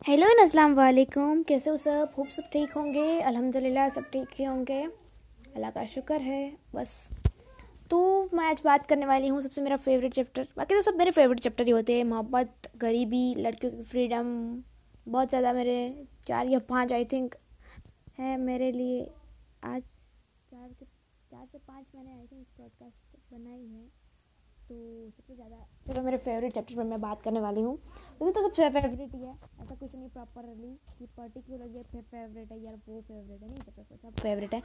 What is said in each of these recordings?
Hello अस्सलाम वालेकुम। कैसे हो सब? होप सब ठीक होंगे। अल्हम्दुलिल्लाह सब ठीक ही होंगे। अल्लाह का शुक्र है, बस। तो मैं आज बात करने वाली हूँ सबसे मेरा फेवरेट चैप्टर बाकी तो सब मेरे फेवरेट चैप्टर ही होते हैं। मोहब्बत, गरीबी, लड़कियों की फ्रीडम बहुत ज़्यादा मेरे चार या पाँच आई थिंक है मेरे लिए। आज चार के चार से पाँच मैंने आई थिंक पॉडकास्ट बनाई है। तो सबसे ज़्यादा, चलो मेरे फेवरेट चैप्टर पर मैं बात करने वाली हूँ। वैसे तो सबसे फेवरेट ही है, ऐसा कुछ नहीं प्रॉपरली कि पर्टिकुलर ये फेवरेट है यार, वो फेवरेट है, नहीं, सब सब फेवरेट है।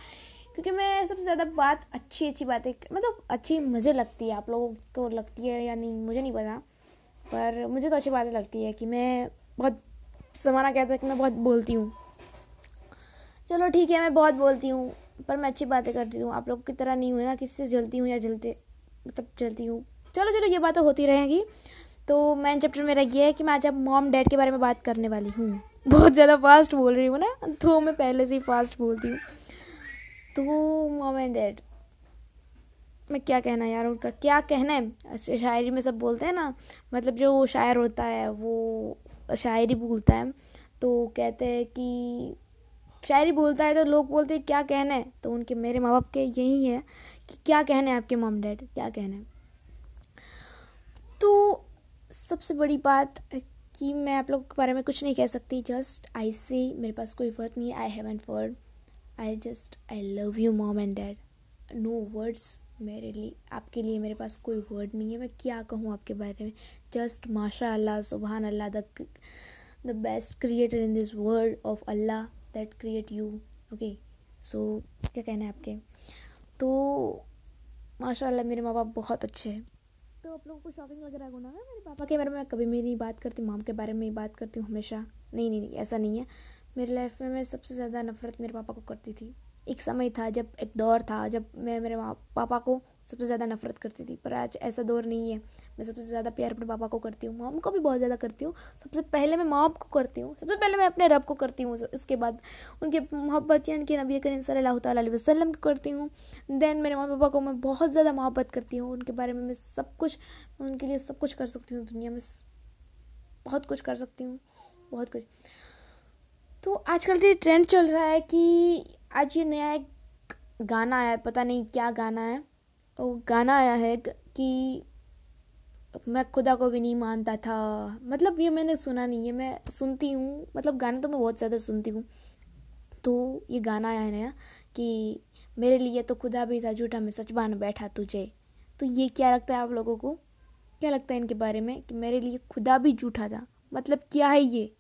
क्योंकि मैं सबसे ज़्यादा बात अच्छी अच्छी बातें मतलब अच्छी मुझे लगती है, आप लोगों को लगती है या नहीं, मुझे नहीं पता। पर मुझे तो अच्छी बातें लगती है कि मैं बहुत समाना कहता है कि मैं बहुत बोलती हूँ। चलो ठीक है, मैं बहुत बोलती हूँ, पर मैं अच्छी बातें करती हूँ। आप लोग की तरह नहीं हुई ना किससे जलती हूँ या जलते मतलब जलती हूँ। चलो चलो, ये बातें होती रहेंगी। तो मेन चैप्टर मेरा ये है कि मैं आज अब मॉम डैड के बारे में बात करने वाली हूँ। बहुत ज़्यादा फास्ट बोल रही हूँ ना तो मैं पहले से ही फास्ट बोलती हूँ। तो मॉम एंड डैड मैं क्या कहना यार, उनका क्या कहना है? शायरी में सब बोलते हैं ना मतलब जो शायर होता है, वो शायरी बोलता है। तो कहते हैं कि शायरी बोलता है तो लोग बोलते हैं, क्या कहना है? तो उनके मेरे माँ बाप के यही है कि क्या कहना है आपके मॉम डैड क्या कहना है? तो सबसे बड़ी बात कि मैं आप लोगों के बारे में कुछ नहीं कह सकती जस्ट आई से मेरे पास कोई वर्ड नहीं I have and word I just I love you mom and dad no words मेरे लिए, आपके लिए मेरे पास कोई वर्ड नहीं है। मैं क्या कहूँ आपके बारे में? जस्ट माशा अल्लाह सुबहान अल्लाह the the best creator in this world of Allah that create you okay so क्या कहना है आपके? तो माशा मेरे माँ बाप बहुत अच्छे हैं। आप लोगों को शॉपिंग वगैरह होगा है मेरे पापा के बारे में कभी भी नहीं बात करती, माम के बारे में ही बात करती हूँ हमेशा। नहीं नहीं नहीं, ऐसा नहीं है। मेरी लाइफ में मैं सबसे ज़्यादा नफरत मेरे पापा को करती थी। एक समय था जब एक दौर था, जब मैं मेरे पापा को सबसे ज़्यादा नफरत करती थी, पर आज ऐसा दौर नहीं है। मैं सबसे ज़्यादा प्यार अपने पापा को करती हूँ, मॉम को भी बहुत ज़्यादा करती हूँ। सबसे पहले मैं मॉम को करती हूँ, सबसे पहले मैं अपने रब को करती हूँ उसके बाद उनके मोहब्बत या कि नबी करीम सल्लल्लाहु अलैहि वसल्लम को करती हूँ। देन मेरे माँ पापा को मैं बहुत ज़्यादा मोहब्बत करती हूँ, उनके बारे में मैं सब कुछ उनके लिए सब कुछ कर सकती हूँ, दुनिया में बहुत कुछ कर सकती हूँ, बहुत कुछ। तो आजकल ये ट्रेंड चल रहा है कि आज ये नया एक गाना आया, पता नहीं क्या गाना है। वो गाना आया है कि मैं खुदा को भी नहीं मानता था। मतलब ये मैंने सुना नहीं है मैं सुनती हूँ मतलब गाने तो मैं बहुत ज़्यादा सुनती हूँ। तो ये गाना आया नया कि मेरे लिए तो खुदा भी था, झूठा मैं सच बान बैठा तुझे। तो ये क्या लगता है आप लोगों को? क्या लगता है इनके बारे में कि मेरे लिए खुदा भी झूठा था? मतलब क्या है ये?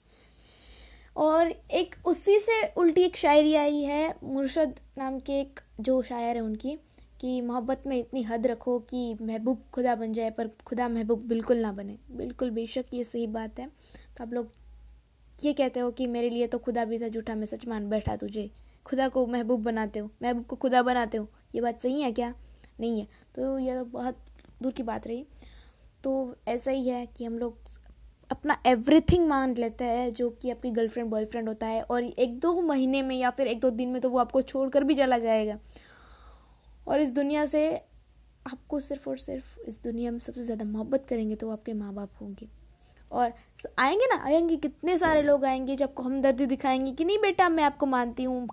और एक उसी से उल्टी एक शायरी आई है, मुर्शद नाम के एक जो शायर है उनकी। कि मोहब्बत में इतनी हद रखो कि महबूब खुदा बन जाए, पर खुदा महबूब बिल्कुल ना बने। बिल्कुल बेशक ये सही बात है। तो आप लोग ये कहते हो कि मेरे लिए तो खुदा भी था झूठा, मैं सच मान बैठा तुझे। खुदा को महबूब बनाते हो, महबूब को खुदा बनाते हो। ये बात सही है क्या? नहीं है। तो यह तो बहुत दूर की बात रही। तो ऐसा ही है कि हम लोग अपना एवरीथिंग मान लेते हैं जो कि आपकी गर्लफ्रेंड बॉयफ्रेंड होता है, और एक दो महीने में या फिर एक दो दिन में तो वो आपको छोड़कर भी चला जाएगा। और इस दुनिया से आपको सिर्फ़ और सिर्फ़ इस दुनिया में सबसे ज़्यादा मोहब्बत करेंगे तो वो आपके माँ बाप होंगे। और आएँगे ना, आएँगे, कितने सारे लोग आएँगे जब आपको हमदर्दी दिखाएँगे कि नहीं बेटा मैं आपको मानती हूँ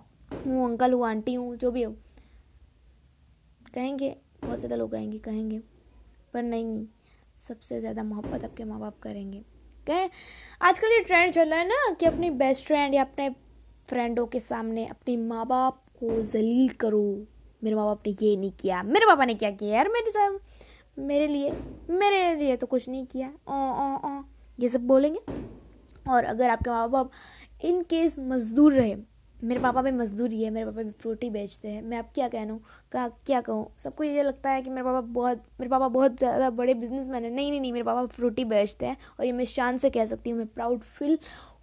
हूँ अंकल, हूँ आंटी, हूँ जो भी हो। कहेंगे, बहुत ज़्यादा लोग आएँगे, कहेंगे, पर नहीं, सबसे ज़्यादा मोहब्बत आपके माँ बाप करेंगे। कहें, आजकल ये ट्रेंड चल रहा है ना कि अपनी बेस्ट फ्रेंड या अपने फ्रेंडों के सामने अपने माँ बाप को जलील करो। मेरे माँ बाप ने ये नहीं किया, मेरे पापा ने क्या किया यार? मेरे साथ मेरे लिए मेरे लिए तो कुछ नहीं किया। ओ ओ ओ ये सब बोलेंगे। और अगर आपके माँ बाप इन केस मज़दूर रहे, मेरे पापा भी मजदूरी है मेरे पापा भी फ्रूटी बेचते हैं, मैं अब क्या कहूँ? कहा, क्या कहूँ? सबको ये लगता है कि मेरे पापा बहुत, मेरे पापा बहुत ज़्यादा बड़े बिजनेसमैन है। नहीं नहीं नहीं, मेरे पापा फ्रूटी बेचते हैं और ये मैं शान से कह सकती हूँ, मैं प्राउड फील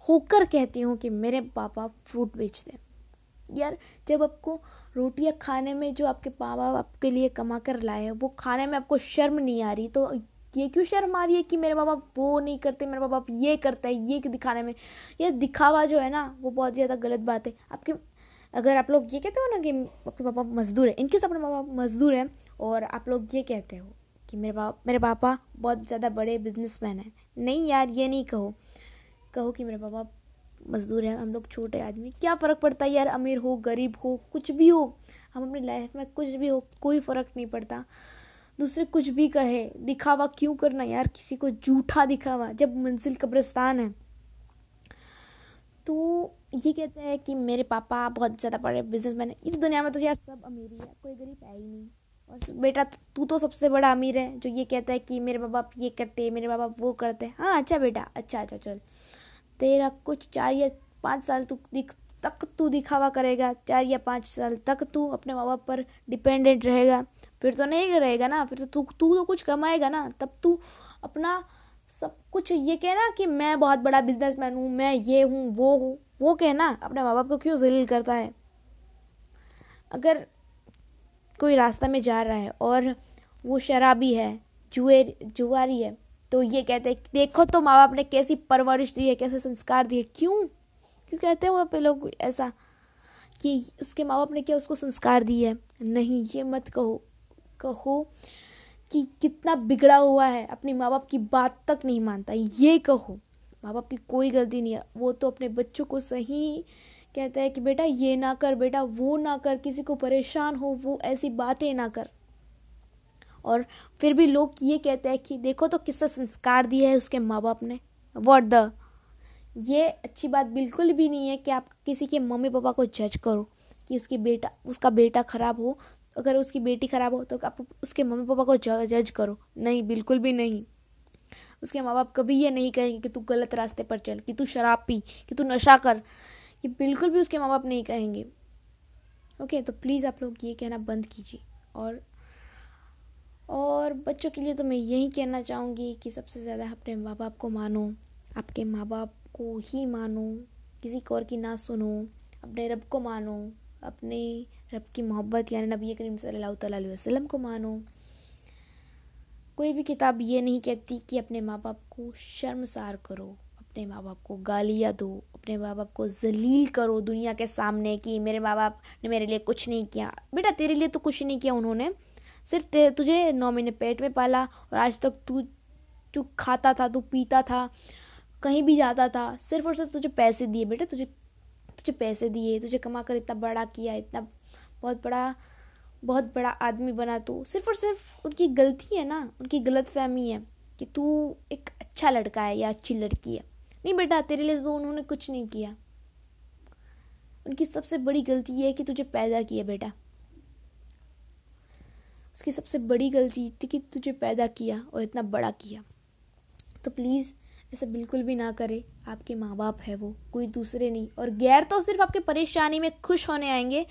होकर कहती हूँ कि मेरे पापा फ्रूट बेचते हैं। यार, जब आपको रोटियाँ खाने में जो आपके माँ बाप आपके लिए कमा कर लाए हैं, वो खाने में आपको शर्म नहीं आ रही। तो ये क्यों शर्म आ रही है कि मेरे माँ बाप वो नहीं करते, मेरे माँ बाप ये करता है, ये दिखाने में? ये दिखावा जो है ना, वो बहुत ज़्यादा गलत बात है। आपके, अगर आप लोग ये कहते हो ना कि आपके पापा मजदूर है, इनके अपने माँ बाप मजदूर हैं, और आप लोग ये कहते हो कि मेरे पापा मेरे पापा बहुत ज़्यादा बड़े बिजनेसमैन हैं। नहीं यार, ये नहीं कहो। कहो कि मेरे पापा मजदूर हैं, हम लोग छोटे आदमी। क्या फ़र्क पड़ता है यार? अमीर हो, गरीब हो, कुछ भी हो, हम अपनी लाइफ में कुछ भी हो, कोई फ़र्क नहीं पड़ता। दूसरे कुछ भी कहे, दिखावा क्यों करना यार? किसी को झूठा दिखावा, जब मंजिल कब्रस्तान है। तो ये कहते हैं कि मेरे पापा बहुत ज़्यादा बड़े बिजनेसमैन है। इस दुनिया में तो यार सब अमीर ही है, कोई गरीब है ही नहीं। और बेटा, तू तो सबसे बड़ा अमीर है, जो ये कहता है कि मेरे माँ बाप ये करते हैं, मेरे माँ बाप वो करते हैं। हाँ अच्छा बेटा अच्छा अच्छा चल। तेरा कुछ चार या पाँच साल तू दिख, तक तू दिखावा करेगा। चार या पाँच साल तक तू अपने माँ बाप पर डिपेंडेंट रहेगा। फिर तो नहीं रहेगा ना, फिर तो तू तू तो कुछ कमाएगा ना, तब तू अपना सब कुछ ये कहना कि मैं बहुत बड़ा बिजनेसमैन हूँ, मैं ये हूँ, वो हूँ, वो कहना अपने माँ बाप को क्यों जलील करता है? अगर कोई रास्ता में जा रहा है और वो शराबी है, जुए, जुआरी है तो ये कहते हैं, देखो तो माँ बाप ने कैसी परवरिश दी है, कैसे संस्कार दिए। क्यों? क्यों कहते हैं वहाँ पे लोग ऐसा कि उसके माँ बाप ने क्या उसको संस्कार दिए है? नहीं, ये मत कहो कहो कि कितना बिगड़ा हुआ है, अपने माँ बाप की बात तक नहीं मानता, ये कहो। माँ बाप की कोई गलती नहीं है, वो तो अपने बच्चों को सही कहता है कि, बेटा, ये ना कर, बेटा, वो ना कर, किसी को परेशान हो, वो ऐसी बातें ना कर। और फिर भी लोग ये कहते हैं कि देखो तो किससे संस्कार दिया है उसके माँ बाप ने? वॉट द ये अच्छी बात बिल्कुल भी नहीं है कि आप किसी के मम्मी पापा को जज करो कि उसकी बेटा, उसका बेटा ख़राब हो। अगर उसकी बेटी ख़राब हो तो आप उसके मम्मी पापा को जज करो। नहीं, बिल्कुल भी नहीं। उसके माँ बाप कभी ये नहीं कहेंगे कि तू गलत रास्ते पर चल, कि तू शराब पी कि तू नशा कर। ये बिल्कुल भी उसके माँ बाप नहीं कहेंगे। ओके तो प्लीज़ आप लोग ये कहना बंद कीजिए और और बच्चों के लिए तो मैं यही कहना चाहूँगी कि सबसे ज़्यादा अपने माँ बाप को मानो, आपके माँ बाप को ही मानो, किसी और की ना सुनो, अपने रब को मानो, अपने रब की मोहब्बत, यानी नबी करीम सल्लल्लाहु वसल्लम को मानो। कोई भी किताब ये नहीं कहती कि अपने माँ बाप को शर्मसार करो, अपने माँ बाप को गालियाँ दो, अपने माँ बाप को जलील करो दुनिया के सामने कि मेरे माँ बाप ने मेरे लिए कुछ नहीं किया। बेटा, तेरे लिए तो कुछ नहीं किया उन्होंने। सिर्फ़ तुझे नौ महीने पेट में पाला और आज तक तू तू खाता था, तू पीता था, कहीं भी जाता था, सिर्फ़ और सिर्फ़ तुझे पैसे दिए बेटा, तुझे तुझे पैसे दिए, तुझे कमा कर इतना बड़ा किया, इतना बहुत बड़ा बहुत बड़ा आदमी बना तू। सिर्फ़ और सिर्फ़ उनकी गलती है ना, उनकी गलत फहमी है कि तू एक अच्छा लड़का है या अच्छी लड़की है। नहीं बेटा, तेरे लिए तो उन्होंने कुछ नहीं किया। उनकी सबसे बड़ी गलती ये है कि तुझे पैदा किया बेटा। उसकी सबसे बड़ी गलती थी कि तुझे पैदा किया और इतना बड़ा किया। तो प्लीज़ ऐसा बिल्कुल भी ना करे। आपके माँ बाप है वो, कोई दूसरे नहीं। और गैर तो सिर्फ़ आपके परेशानी में खुश होने आएँगे।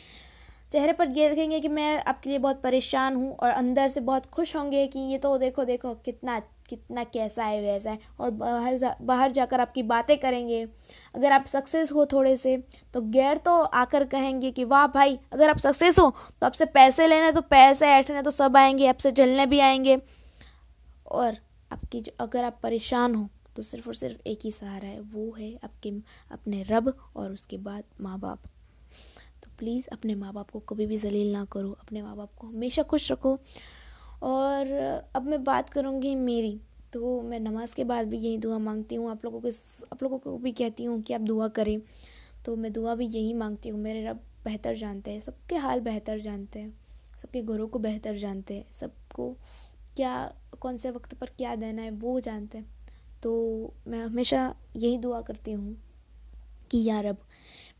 चेहरे पर ये रखेंगे कि मैं आपके लिए बहुत परेशान हूँ और अंदर से बहुत खुश होंगे कि ये तो देखो देखो, कितना कितना कैसा है, वैसा है। और बाहर जा, बाहर जाकर आपकी बातें करेंगे। अगर आप सक्सेस हो थोड़े से तो गैर तो आकर कहेंगे कि, वाह भाई, अगर आप सक्सेस हो तो आपसे पैसे लेने तो पैसे ऐठने तो सब आएँगे, आपसे जलने भी आएँगे। और आपकी जो, अगर आप परेशान हो तो सिर्फ़ और सिर्फ़ एक ही सहारा है, वो है आपके, अपने रब और उसके बाद माँ बाप तो प्लीज़ अपने माँ बाप को कभी भी जलील ना करो, अपने माँ बाप को हमेशा खुश रखो। और अब मैं बात करूँगी मेरी। तो मैं नमाज़ के बाद भी यही दुआ मांगती हूँ। आप लोगों के आप लोगों को भी कहती हूँ कि आप दुआ करें। तो मैं दुआ भी यही मांगती हूँ। मेरे रब बेहतर जानते हैं, सबके हाल बेहतर जानते हैं, सबके घरों को बेहतर जानते हैं, सबको क्या, कौन से वक्त पर क्या देना है वो जानते हैं। तो मैं हमेशा यही दुआ करती हूँ कि यार अब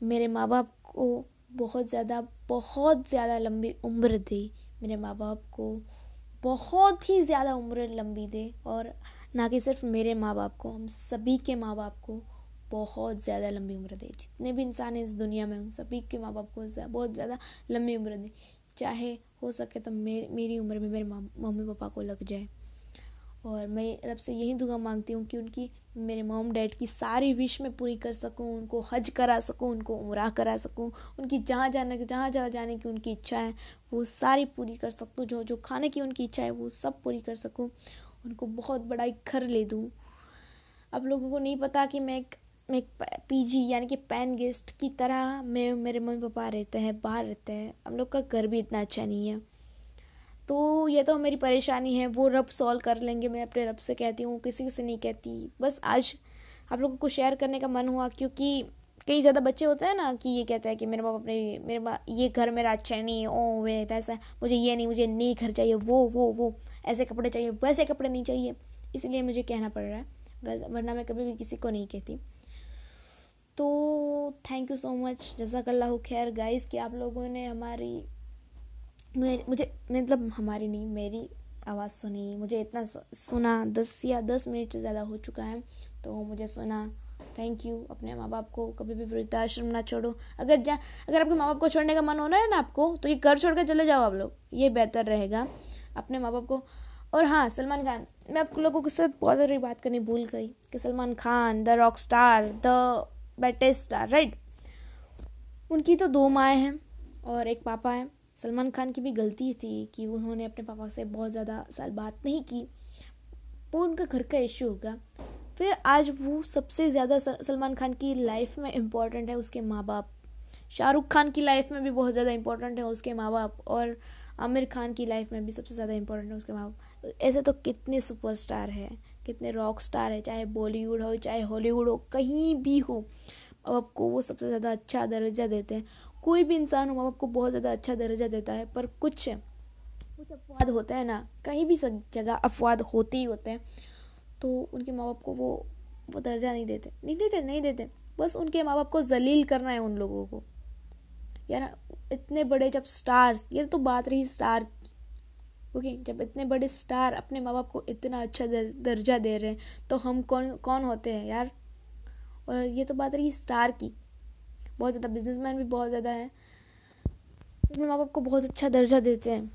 मेरे माँ बाप को बहुत ज़्यादा बहुत ज़्यादा लंबी उम्र दे। मेरे माँ बाप को बहुत ही ज़्यादा उम्र लंबी दे और ना कि सिर्फ़ मेरे माँ बाप को, हम सभी के माँ बाप को बहुत ज़्यादा लंबी उम्र दे। जितने भी इंसान हैं इस दुनिया में, उन सभी के माँ बाप को बहुत ज़्यादा लंबी उम्र दे। चाहे हो सके तो मेरी मेरी उम्र में मेरे मम्मी पापा को लग जाए। और मैं रब से यही दुआ मांगती हूँ कि उनकी, मेरे मॉम डैड की सारी विश मैं पूरी कर सकूँ, उनको हज करा सकूँ, उनको उमरा करा सकूँ, उनकी जहाँ जाने की जहाँ जहाँ जाने की उनकी इच्छा है, वो सारी पूरी कर सकूँ, जो जो खाने की उनकी इच्छा है, वो सब पूरी कर सकूँ, उनको बहुत बड़ा एक घर ले दूँ। अब लोगों को नहीं पता कि मैं एक एक पीजी यानी कि पैन गेस्ट की तरह मैं, मेरे मम्मी पापा रहते हैं, बाहर रहते हैं, हम लोग का घर भी इतना अच्छा नहीं है। तो ये तो मेरी परेशानी है, वो रब सॉल्व कर लेंगे, मैं अपने रब से कहती हूँ, किसी से नहीं कहती। बस आज आप लोगों को शेयर करने का मन हुआ, क्योंकि कई ज़्यादा बच्चे होते हैं ना कि ये कहते हैं कि मेरे बाप अपने, मेरे बाप ये घर मेरा अच्छा नहीं है ओ, वे वैसा मुझे ये नहीं, मुझे नई घर चाहिए, वो वो वो, ऐसे कपड़े चाहिए, वैसे कपड़े नहीं चाहिए, इसलिए मुझे कहना पड़ रहा है वरना मैं कभी भी किसी को नहीं कहती। तो थैंक यू सो मच जजाकल्ला खैर गाइस कि आप लोगों ने हमारी मुझे मतलब हमारी नहीं, मेरी आवाज़ सुनी, मुझे इतना सुना, दस या दस मिनट से ज़्यादा हो चुका है तो मुझे सुना। थैंक यू अपने माँ बाप को कभी भी वृद्धाश्रम ना छोड़ो। अगर जा, अगर आपके माँ बाप को छोड़ने का मन होना है ना आपको तो ये घर छोड़ कर चले जाओ आप लोग, ये बेहतर रहेगा। अपने माँ बाप को, और हाँ सलमान खान, मैं आप लोगों के साथ बहुत सारी बात करनी भूल गई कि Salman Khan, the rock star, the bestest star, right? उनकी तो दो माएँ हैं और एक पापा हैं। सलमान खान की भी गलती थी कि उन्होंने अपने पापा से बहुत ज़्यादा साल बात नहीं की। वो उनका घर का इश्यू होगा। फिर आज वो सबसे ज़्यादा सलमान खान की लाइफ में इंपॉर्टेंट है उसके माँ बाप शाहरुख खान की लाइफ में भी बहुत ज़्यादा इम्पोर्टेंट है उसके माँ बाप और आमिर खान की लाइफ में भी सबसे ज़्यादा इम्पोर्टेंट है उसके माँ बाप ऐसे तो कितने सुपरस्टार हैं, कितने रॉक स्टार है, चाहे बॉलीवुड हो, चाहे हॉलीवुड हो, कहीं भी हो। आपको वो सबसे ज़्यादा अच्छा दर्जा देते हैं। कोई भी इंसान हो माँ बाप को बहुत ज़्यादा अच्छा दर्जा देता है, पर कुछ कुछ अपवाद होते हैं ना, कहीं भी सब जगह अपवाद होते ही होते हैं तो उनके माँ बाप को वो वो दर्जा नहीं देते। नहीं देते नहीं देते। बस उनके माँ बाप को जलील करना है उन लोगों को। यार, इतने बड़े जब स्टार्स, ये तो बात रही स्टार ओके, जब इतने बड़े स्टार अपने माँ बाप को इतना अच्छा दर्जा दे रहे हैं तो हम कौन कौन होते हैं यार? और ये तो बात रही स्टार की। बहुत ज़्यादा बिजनेसमैन भी बहुत ज़्यादा है। अपने माँ बाप को बहुत अच्छा दर्जा देते हैं।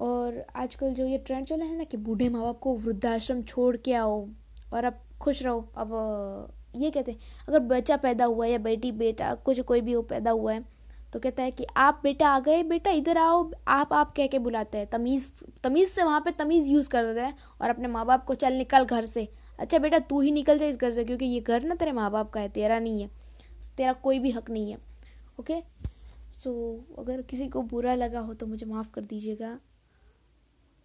और आजकल जो ये ट्रेंड चला है ना कि बूढ़े माँ बाप को वृद्धाश्रम छोड़ के आओ और अब खुश रहो। अब ये कहते हैं, अगर बच्चा पैदा हुआ है या बेटी, बेटा, कुछ, कोई भी हो पैदा हुआ है तो कहता है कि आप बेटा आ गए, बेटा इधर आओ, आप आप कह के बुलाते हैं। तमीज़ तमीज़ से वहाँ पे तमीज़ यूज़ करते हैं और अपने माँ बाप को, चल निकल घर से। अच्छा बेटा, तू ही निकल जाए इस घर से, क्योंकि ये घर ना तेरे माँ बाप का है, तेरा नहीं है। तेरा कोई भी हक नहीं है ओके सो अगर किसी को बुरा लगा हो तो मुझे माफ़ कर दीजिएगा।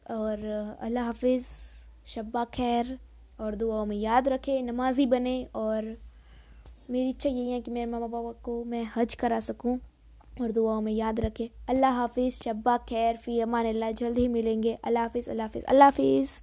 और, अल्लाह हाफिज़ शब्बा खैर और दुआओं में याद रखे, नमाजी बने। और मेरी इच्छा यही है कि मेरे मामा पापा को मैं हज करा सकूँ और दुआओं में याद रखे। अल्लाह हाफिज़ शब्बा खैर, फ़ी अमान अल्लाह, जल्द ही मिलेंगे। अल्लाह हाफिज़ अल्लाह हाफिज़ अल्लाह हाफिज़।